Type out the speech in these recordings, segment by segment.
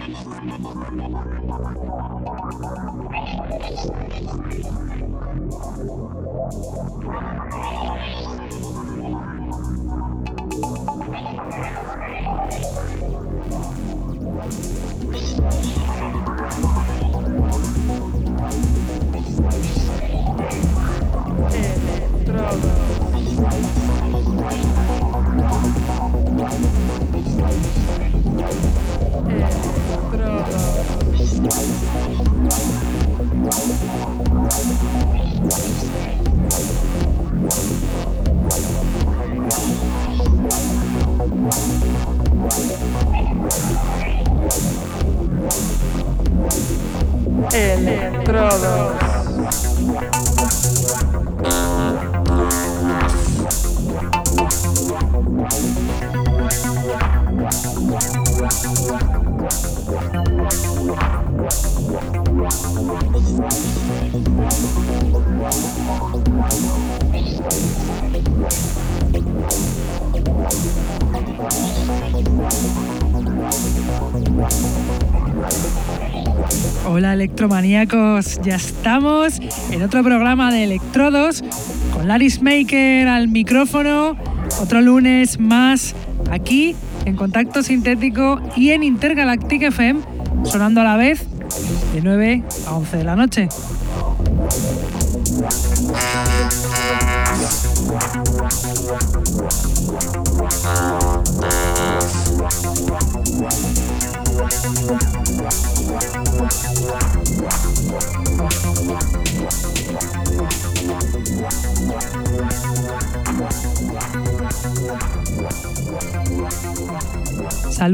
Estrada. Electrodos. Electromaníacos, ya estamos en otro programa de Electrodos con Laris Maker al micrófono. Otro lunes más aquí en Contacto Sintético y en Intergalactic FM, sonando a la vez de 9 a 11 de la noche.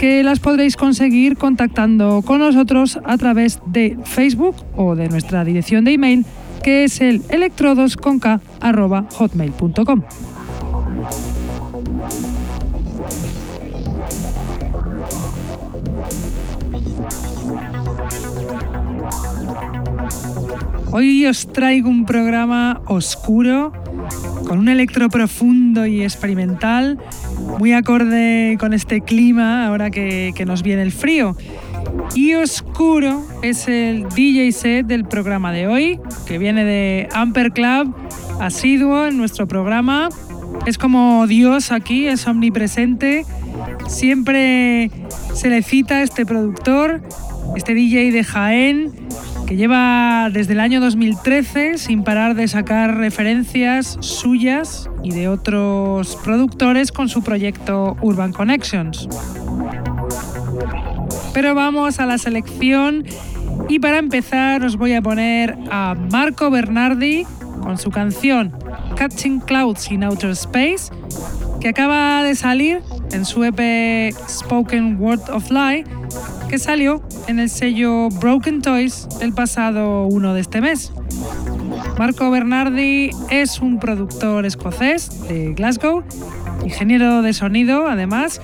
que las podréis conseguir contactando con nosotros a través de Facebook o de nuestra dirección de email que es el electrodosconk.hotmail.com. Hoy os traigo un programa oscuro, con un electro profundo y experimental, muy acorde con este clima ahora que, nos viene el frío. Y Oscuro es el DJ set del programa de hoy, que viene de Amper Club, asiduo en nuestro programa. Es como Dios aquí, es omnipresente. Siempre se le cita este productor, este DJ de Jaén, que lleva desde el año 2013 sin parar de sacar referencias suyas y de otros productores con su proyecto Urban Connections. Pero vamos a la selección y para empezar os voy a poner a Marco Bernardi con su canción Catching Clouds in Outer Space, que acaba de salir en su EP Spoken Word of Lie que salió en el sello Broken Toys el pasado 1 de este mes. Marco Bernardi es un productor escocés de Glasgow, ingeniero de sonido además,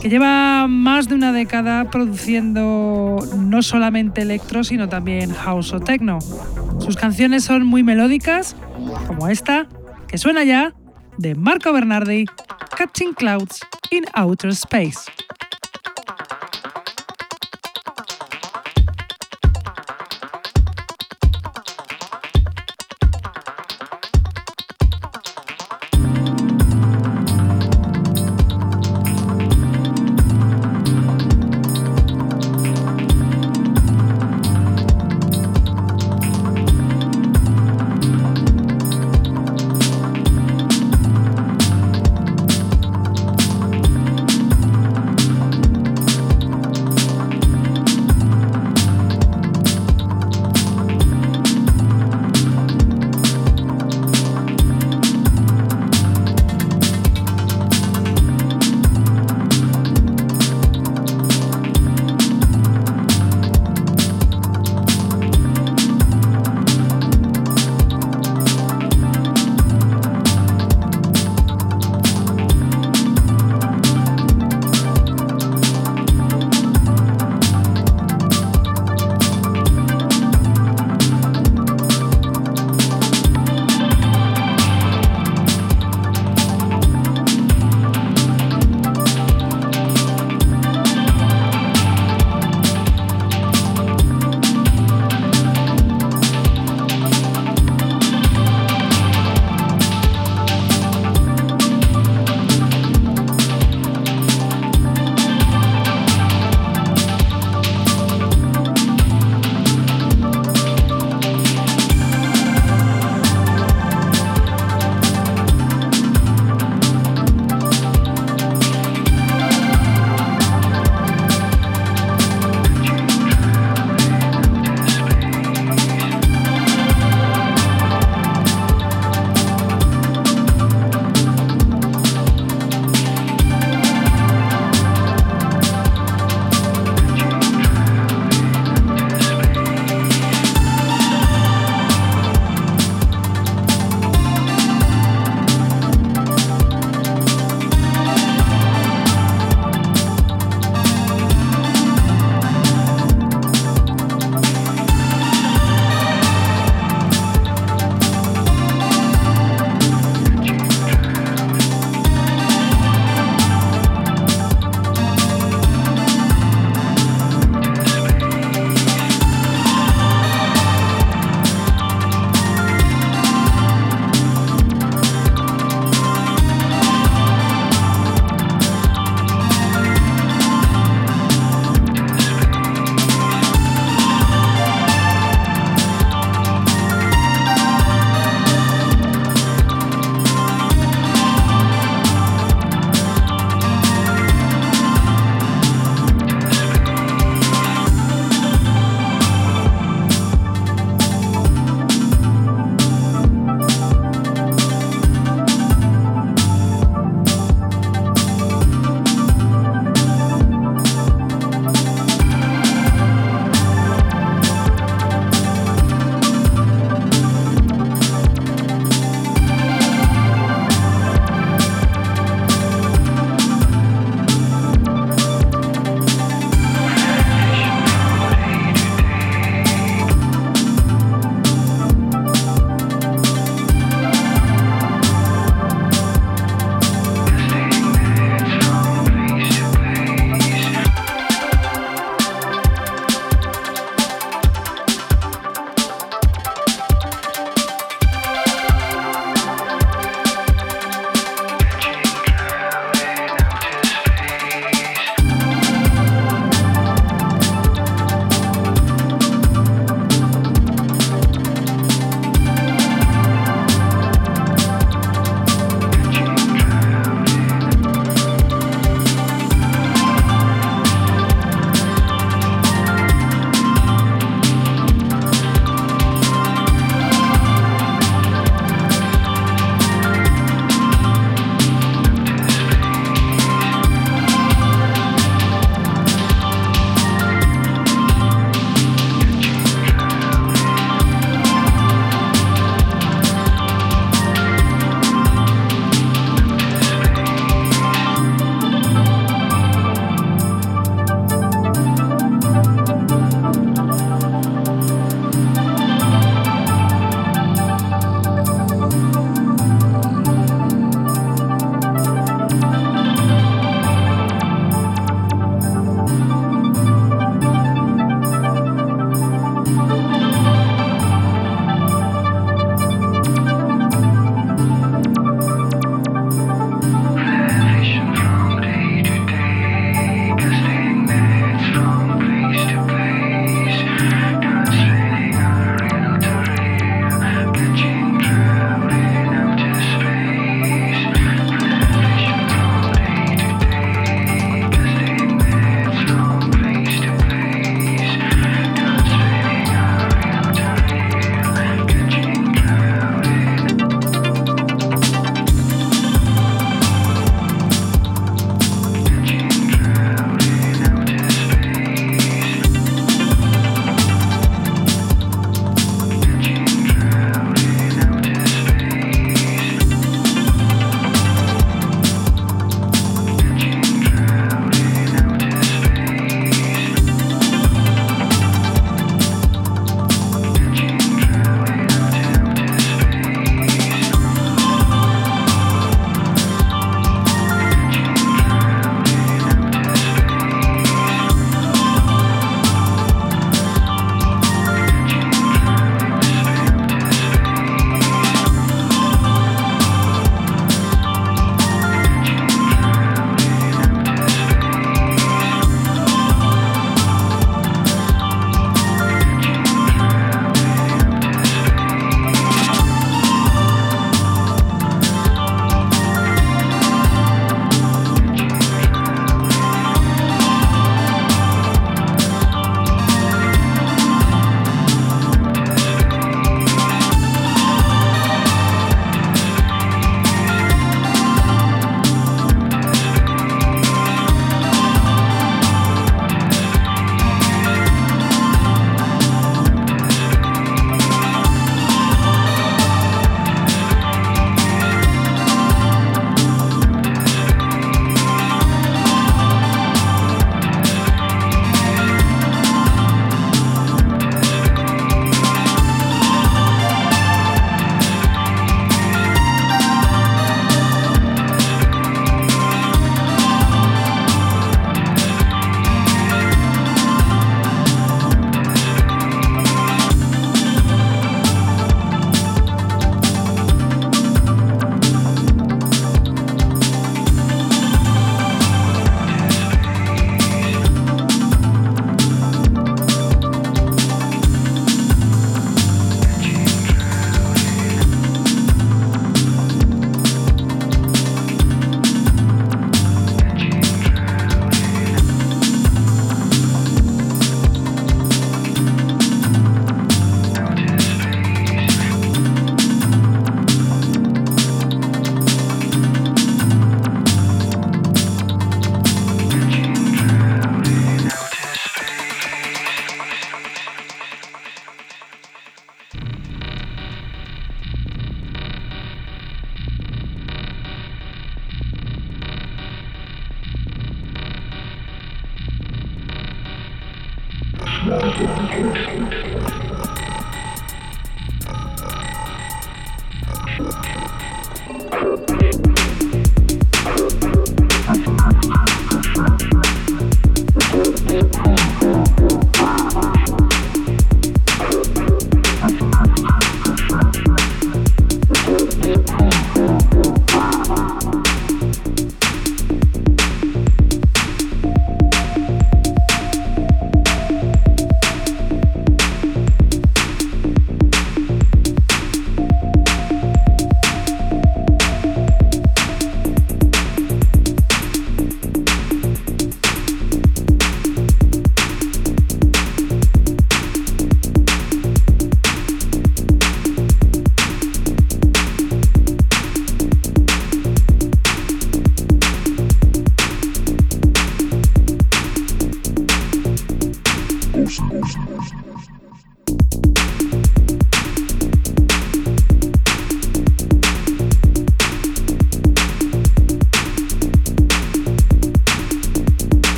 que lleva más de una década produciendo no solamente electro, sino también house o techno. Sus canciones son muy melódicas, como esta, que suena ya, de Marco Bernardi, Catching Clouds in Outer Space.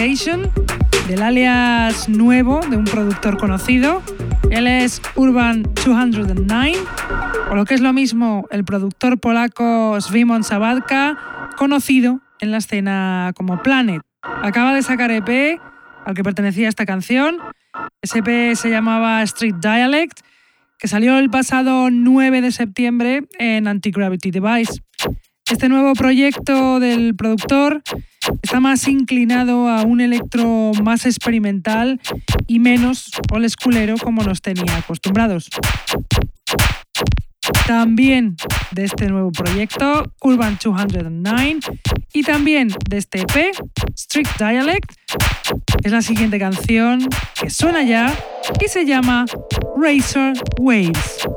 Del alias nuevo de un productor conocido. Él es Urban 209, o lo que es lo mismo, el productor polaco Svimon Sabadka, conocido en la escena como Planet. Acaba de sacar EP al que pertenecía esta canción. Ese EP se llamaba Street Dialect, que salió el pasado 9 de septiembre en Anti-Gravity Device. Este nuevo proyecto del productor está más inclinado a un electro más experimental y menos esculero como nos tenía acostumbrados. También de este nuevo proyecto, Urban 209, y también de este EP, Strict Dialect, es la siguiente canción que suena ya y se llama Razor Waves.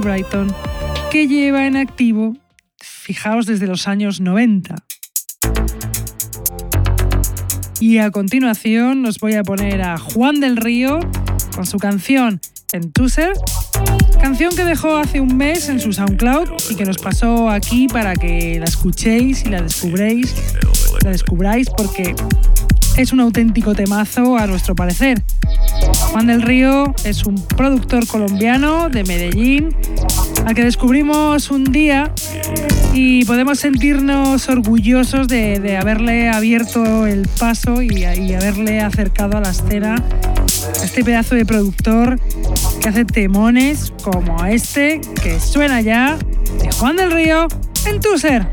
Brighton, que lleva en activo, fijaos, desde los años 90. Y a continuación nos voy a poner a Juan del Río con su canción Entuser, canción que dejó hace un mes en su SoundCloud y que nos pasó aquí para que la escuchéis y la descubréis, la descubráis porque es un auténtico temazo a nuestro parecer. Juan del Río es un productor colombiano de Medellín al que descubrimos un día y podemos sentirnos orgullosos de, haberle abierto el paso y, y, haberle acercado a la escena a este pedazo de productor que hace temones como este que suena ya de Juan del Río en tu ser.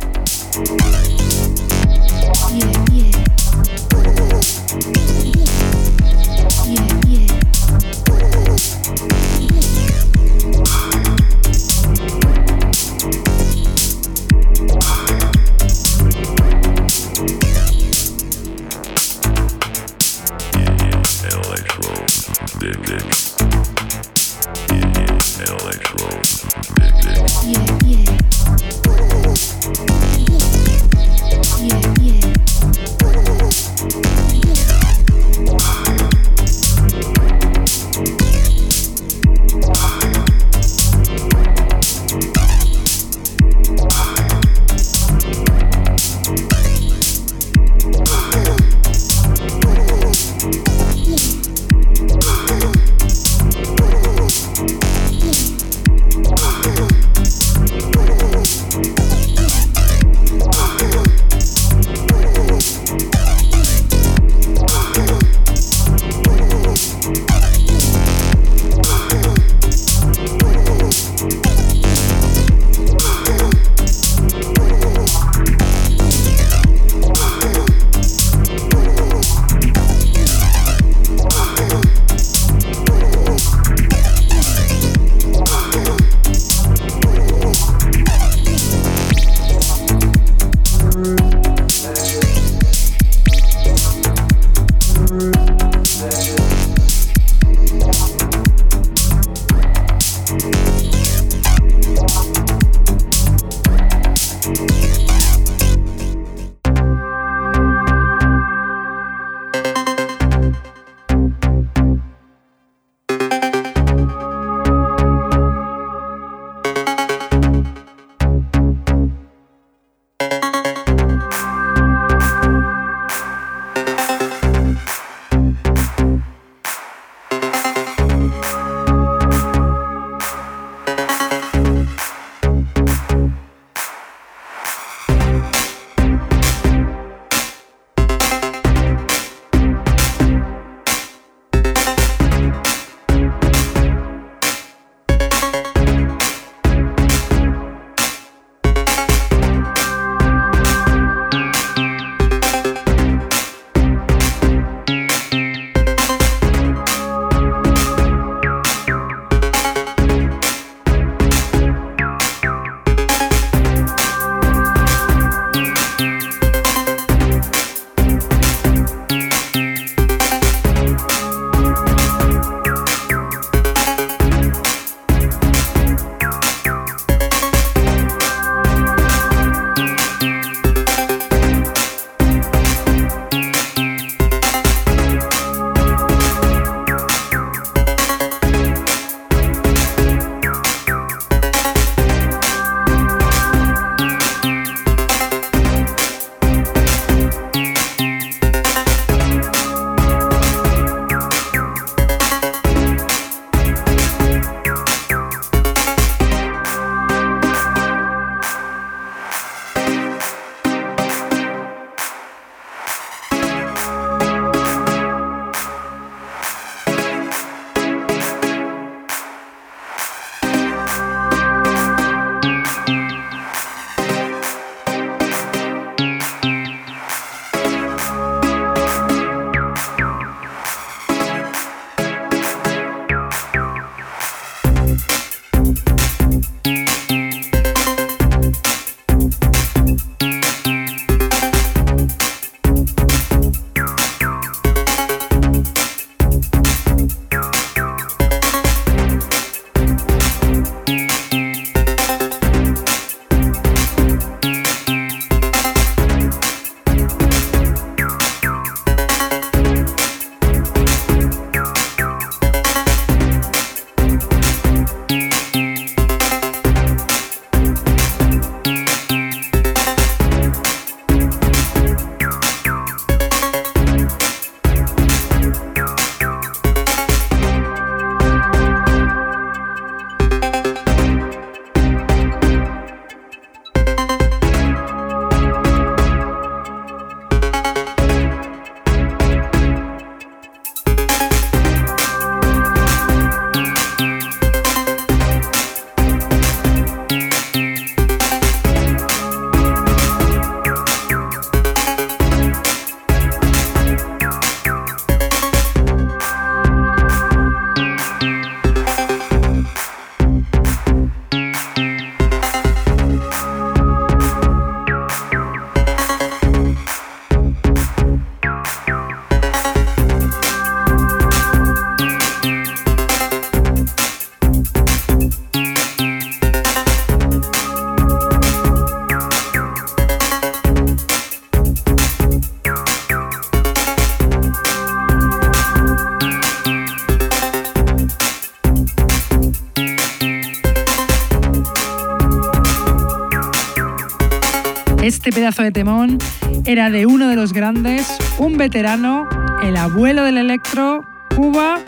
Pedazo de temón era de uno de los grandes, un veterano, el abuelo del electro, Cuba,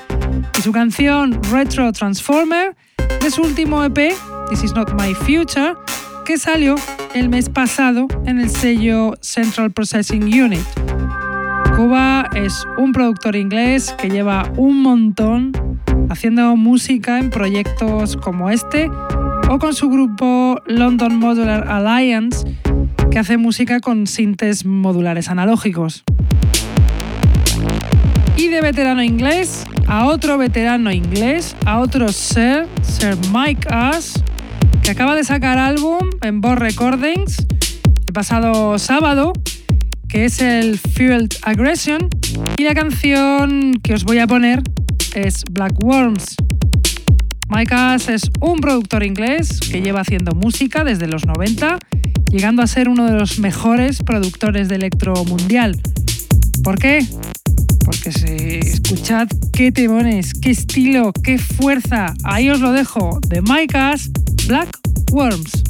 y su canción Retro Transformer de su último EP, This Is Not My Future, que salió el mes pasado en el sello Central Processing Unit. Cuba es un productor inglés que lleva un montón haciendo música en proyectos como este o con su grupo London Modular Alliance, que hace música con sintes modulares analógicos. Y de veterano inglés a otro veterano inglés, a otro Sir, Sir Mike Ash, que acaba de sacar álbum en Boss Recordings el pasado sábado que es el Fueled Aggression, y la canción que os voy a poner es Black Worms. Mike Ash es un productor inglés que lleva haciendo música desde los 90, llegando a ser uno de los mejores productores de electro mundial. ¿Por qué? Porque si escuchad qué temones, qué estilo, qué fuerza. Ahí os lo dejo. De Ash, Black Worms.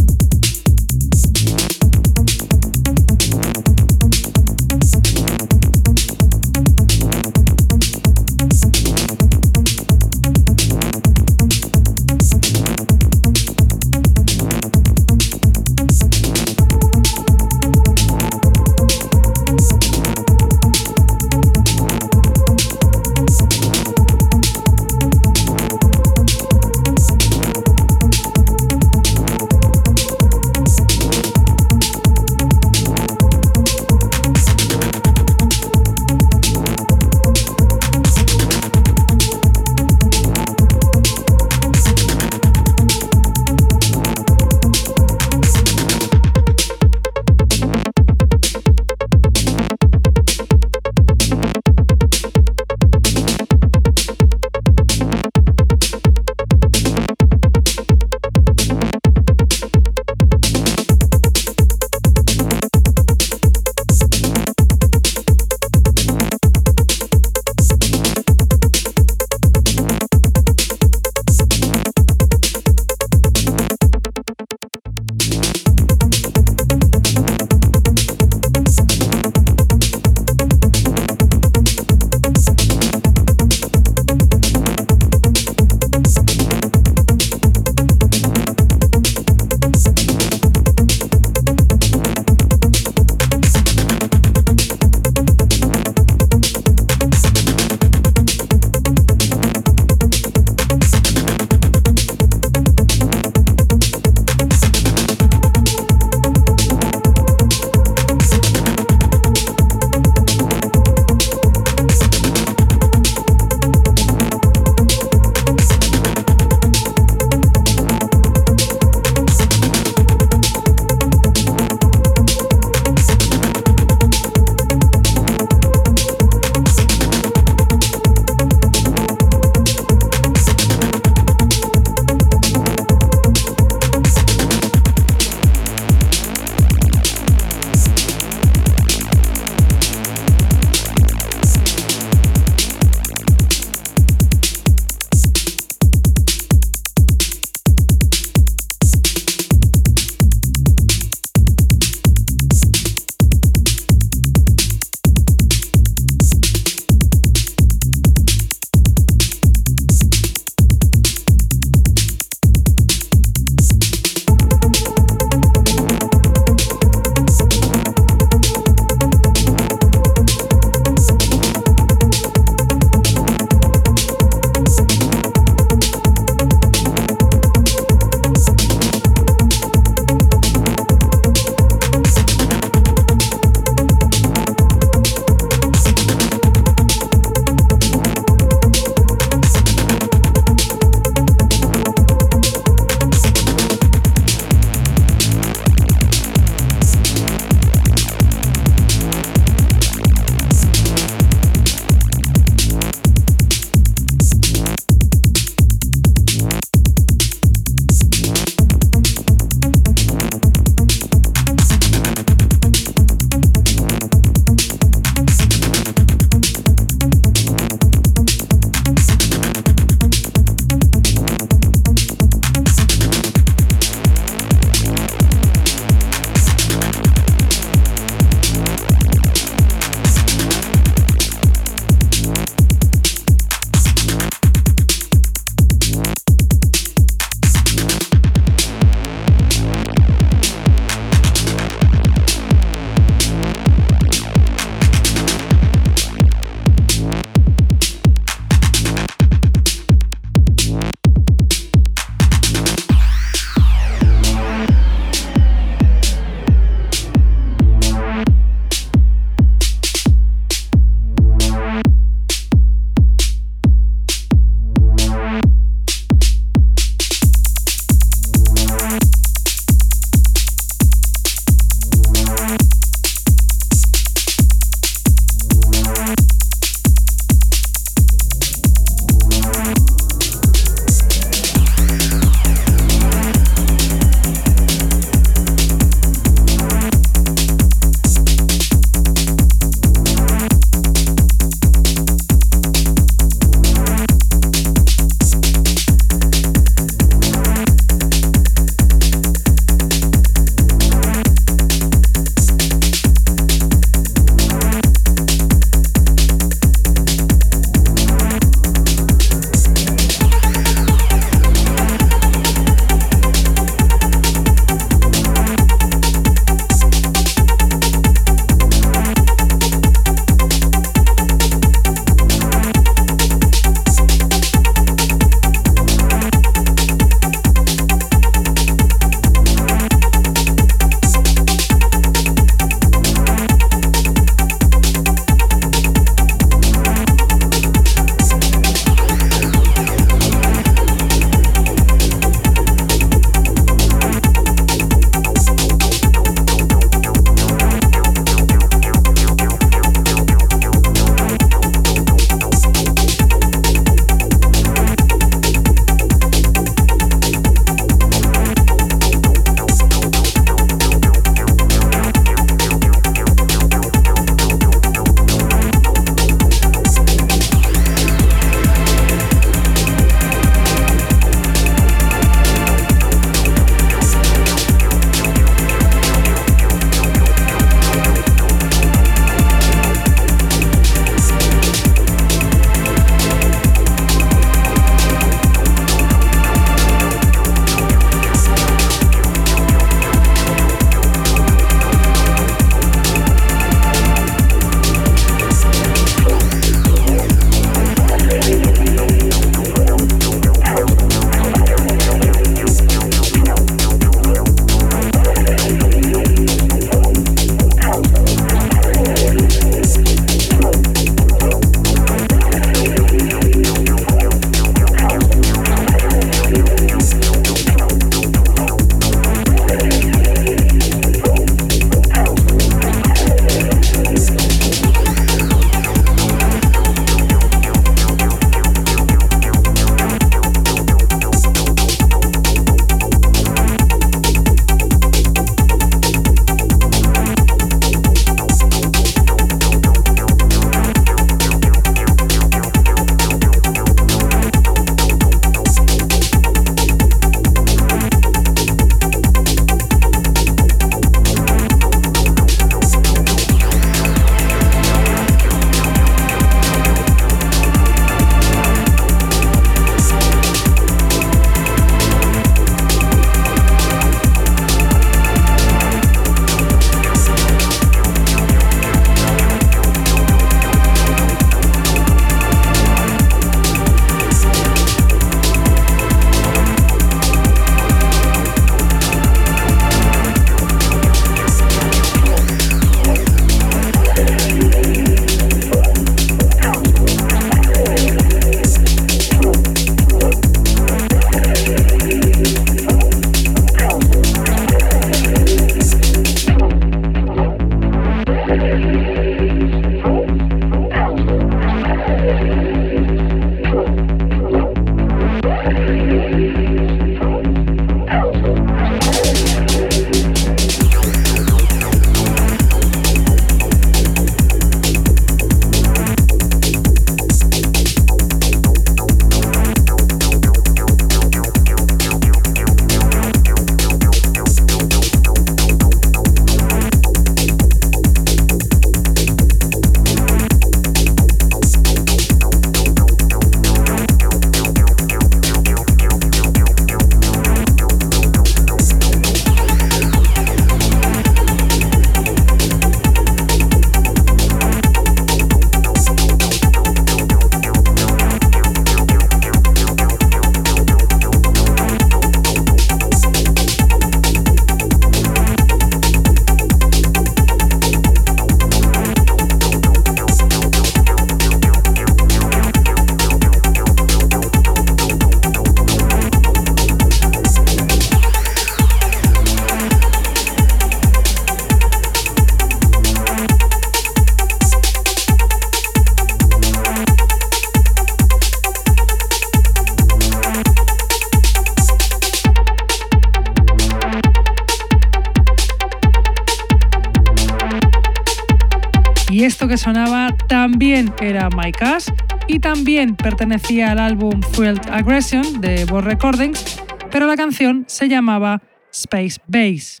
My Cash y también pertenecía al álbum Fueled Aggression de Boss Recordings, pero la canción se llamaba Space Base.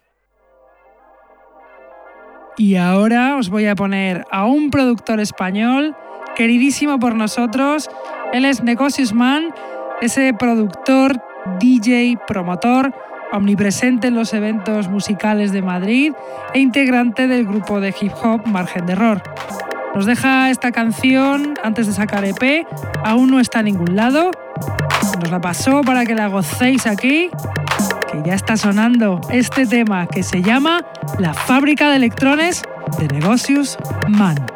Y ahora os voy a poner a un productor español queridísimo por nosotros. Él es Negocius Man, ese productor, DJ, promotor, omnipresente en los eventos musicales de Madrid e integrante del grupo de hip hop Margen de Error. Nos deja esta canción antes de sacar EP, aún no está en ningún lado. Nos la pasó para que la gocéis aquí, que ya está sonando este tema que se llama La fábrica de electrones de Negocios Man.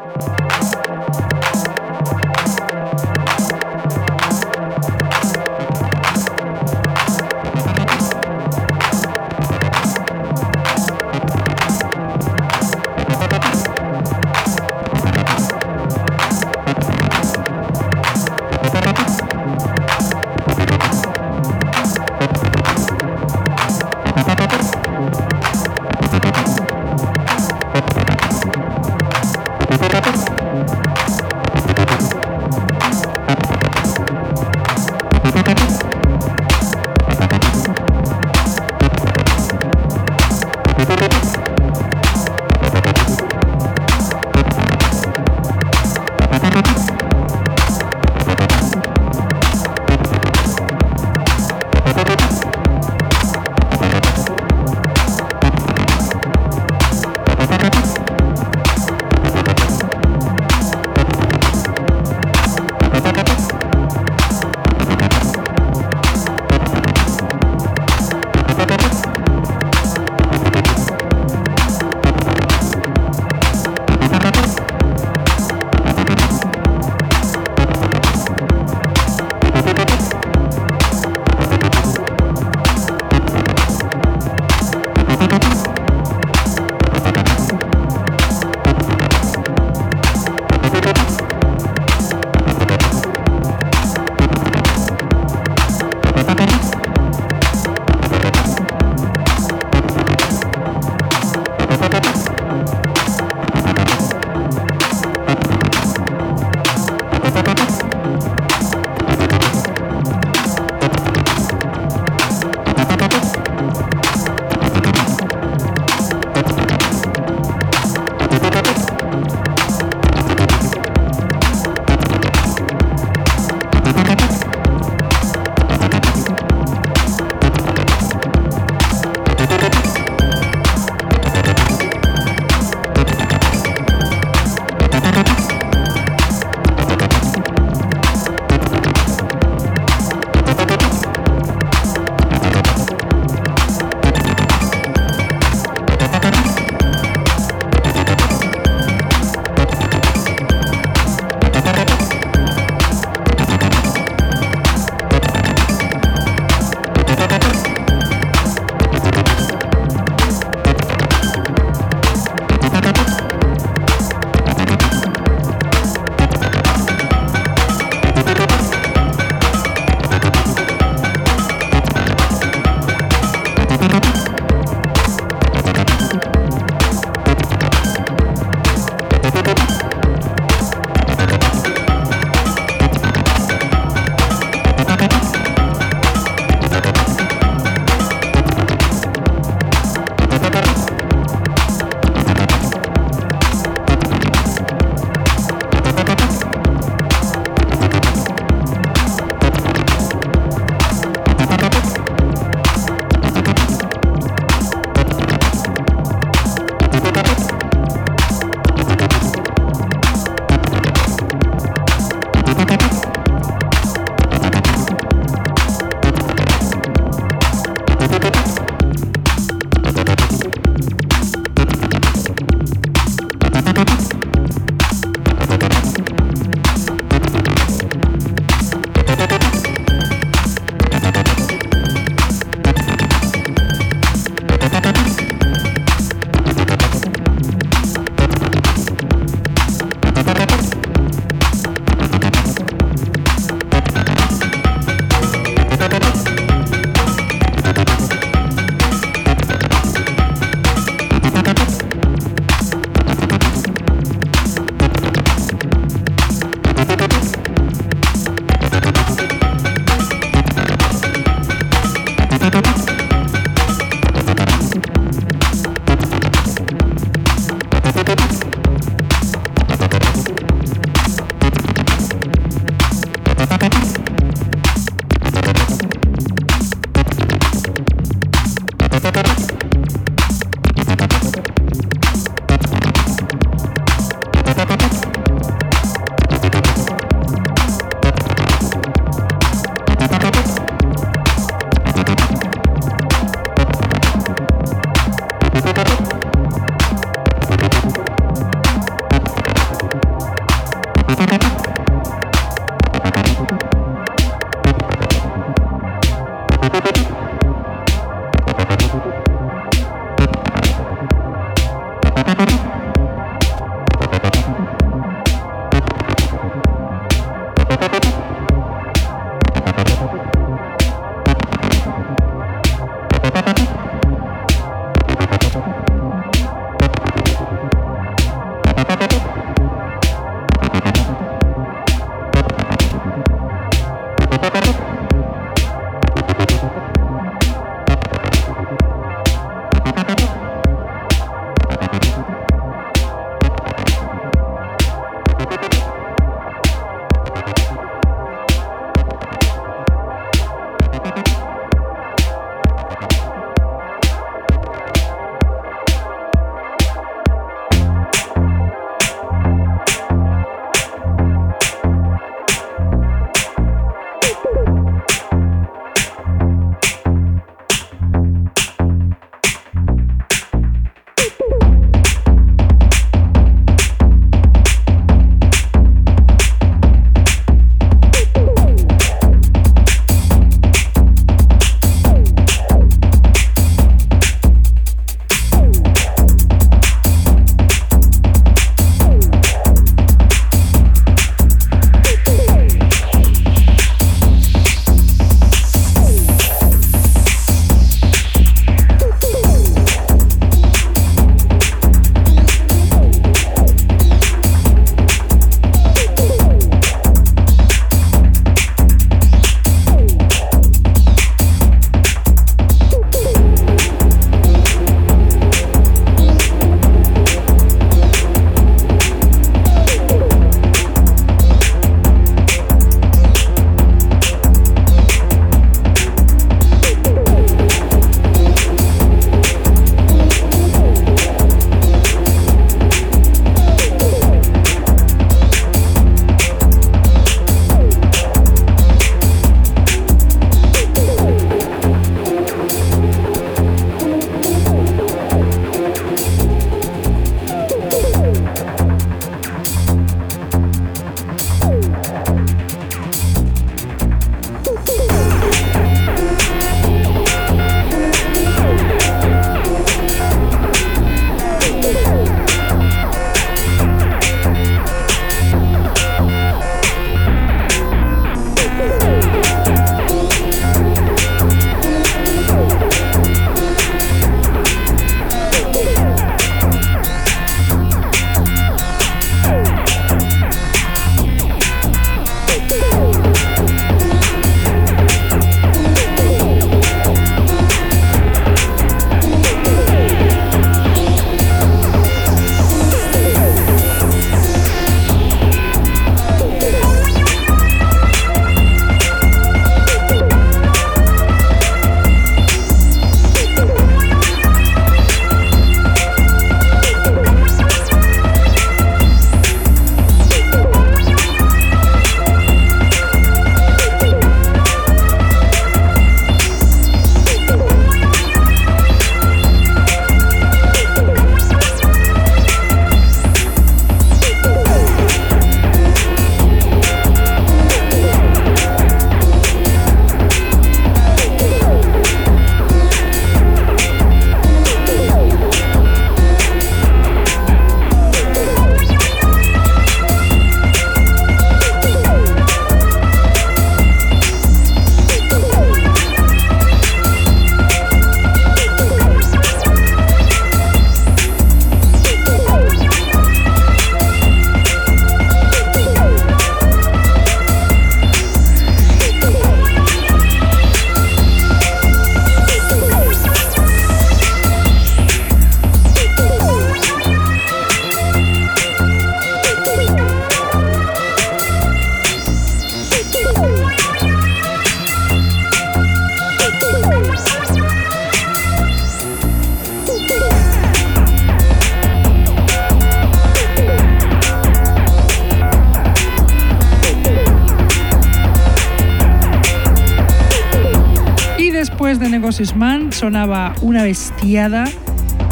Sonaba una bestiada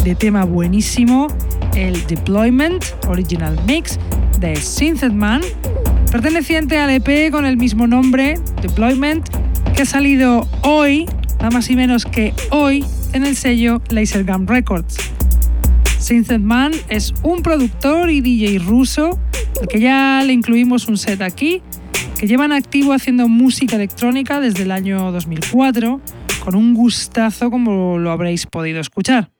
de tema buenísimo, el Deployment Original Mix de Synthet Man, perteneciente al EP con el mismo nombre, Deployment, que ha salido hoy nada más y menos que hoy en el sello Lasergun Records. Synth Man es un productor y DJ ruso, al que ya le incluimos un set aquí, que llevan activo haciendo música electrónica desde el año 2004, con un gustazo como lo habréis podido escuchar.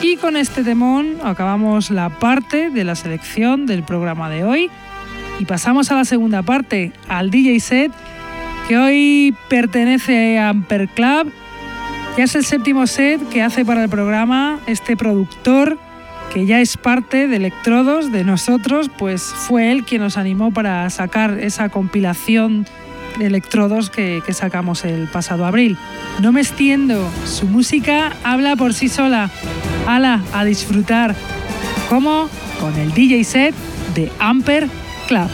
Y con este temón acabamos la parte de la selección del programa de hoy y pasamos a la segunda parte, al DJ set, que hoy pertenece a Amper Club ya es el séptimo set que hace para el programa este productor que ya es parte de Electrodos, de nosotros, pues fue él quien nos animó para sacar esa compilación Electrodos que, que sacamos el pasado abril. No me extiendo, su música habla por sí sola. Ala, a disfrutar. Como con el DJ set de Amper Club.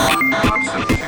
Hudson.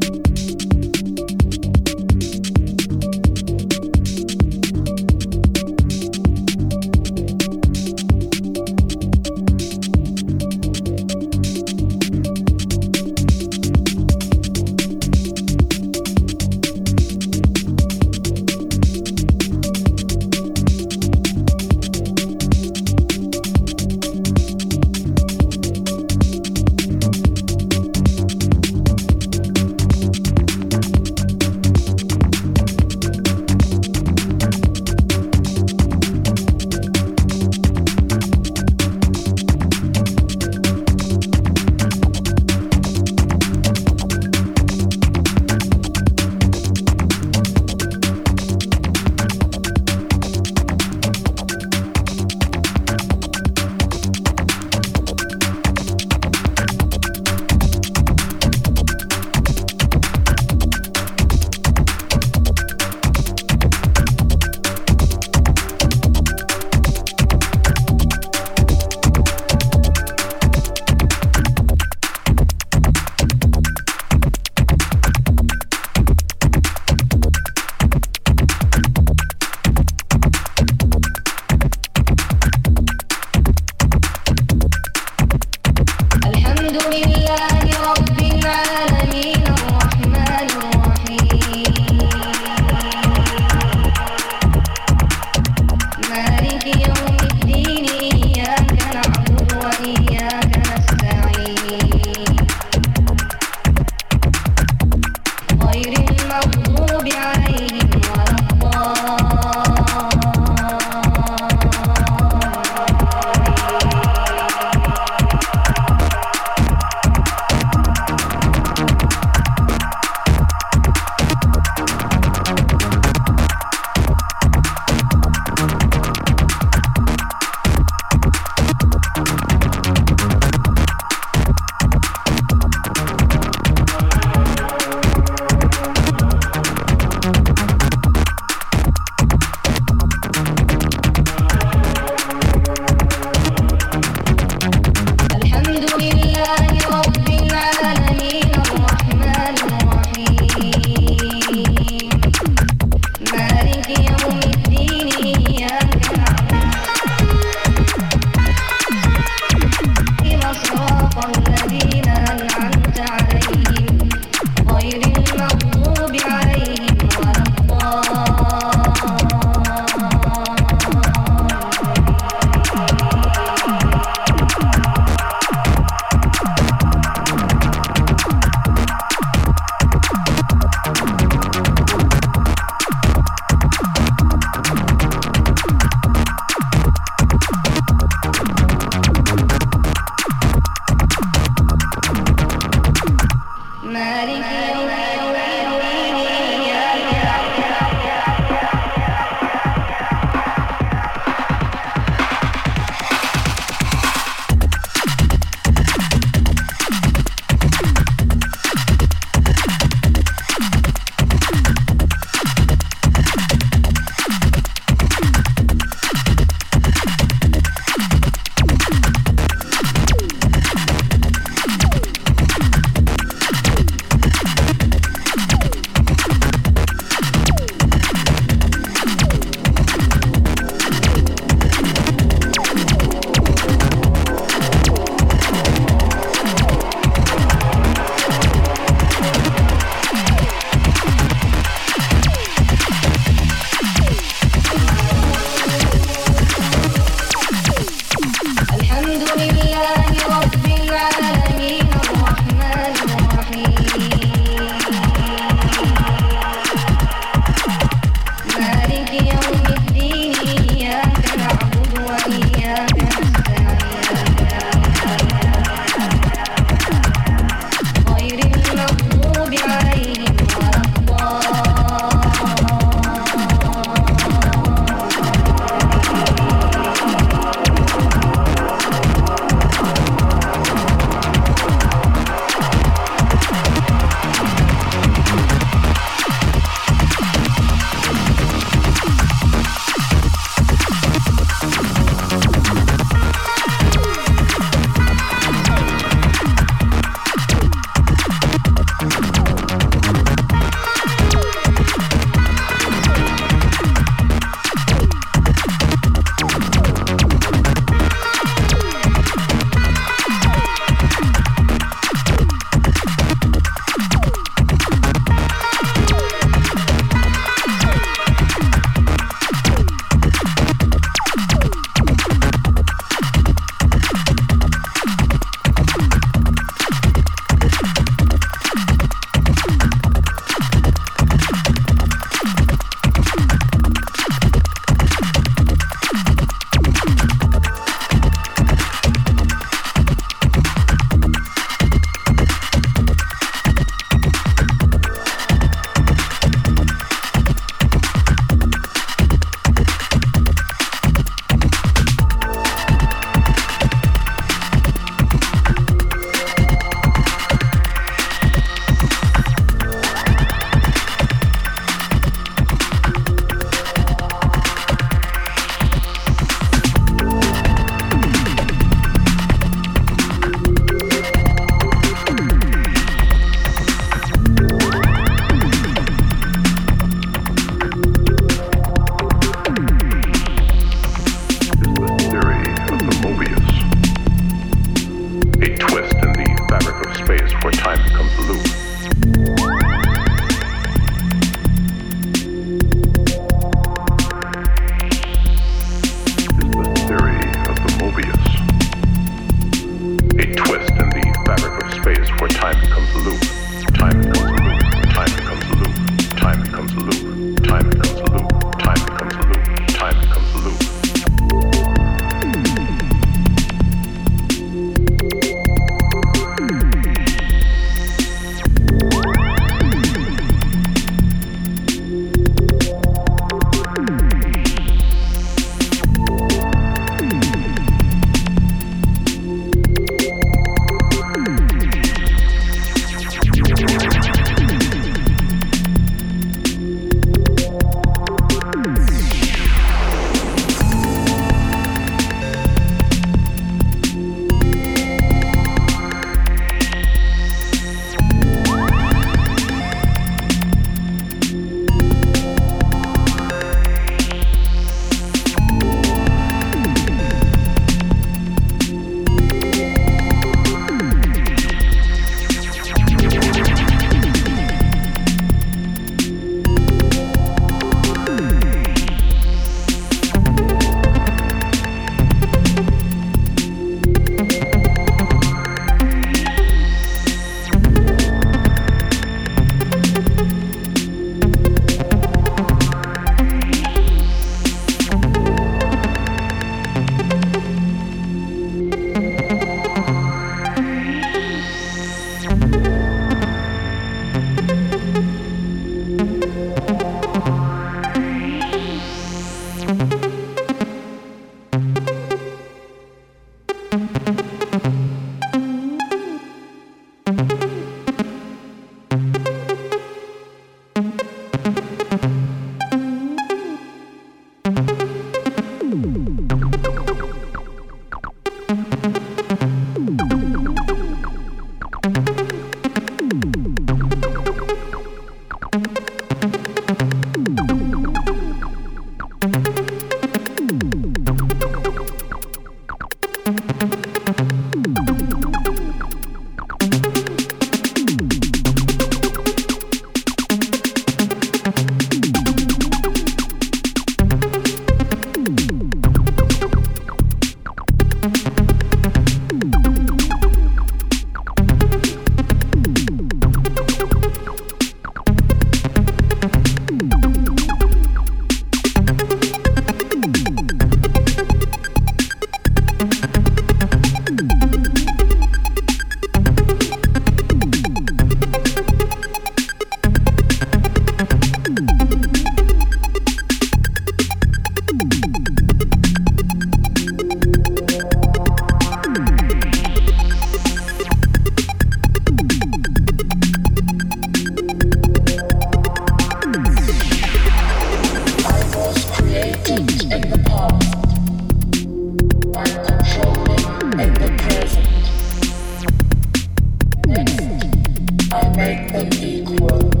make them equal.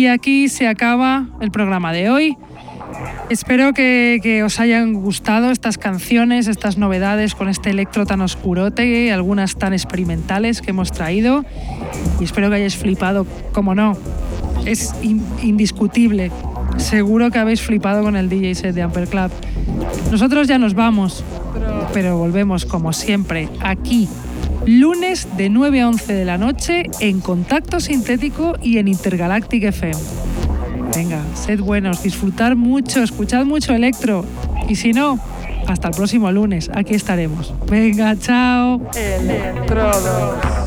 Y aquí se acaba el programa de hoy. Espero que, os hayan gustado estas canciones, estas novedades con este electro tan oscurote, algunas tan experimentales que hemos traído. Y espero que hayáis flipado, como no. Es indiscutible. Seguro que habéis flipado con el DJ set de Amper Club. Nosotros ya nos vamos, pero volvemos como siempre aquí lunes de 9 a 11 de la noche en Contacto Sintético y en Intergalactic FM. Venga, sed buenos, disfrutar mucho, escuchad mucho electro y si no, hasta el próximo lunes, aquí estaremos. Venga, chao. Electrodos.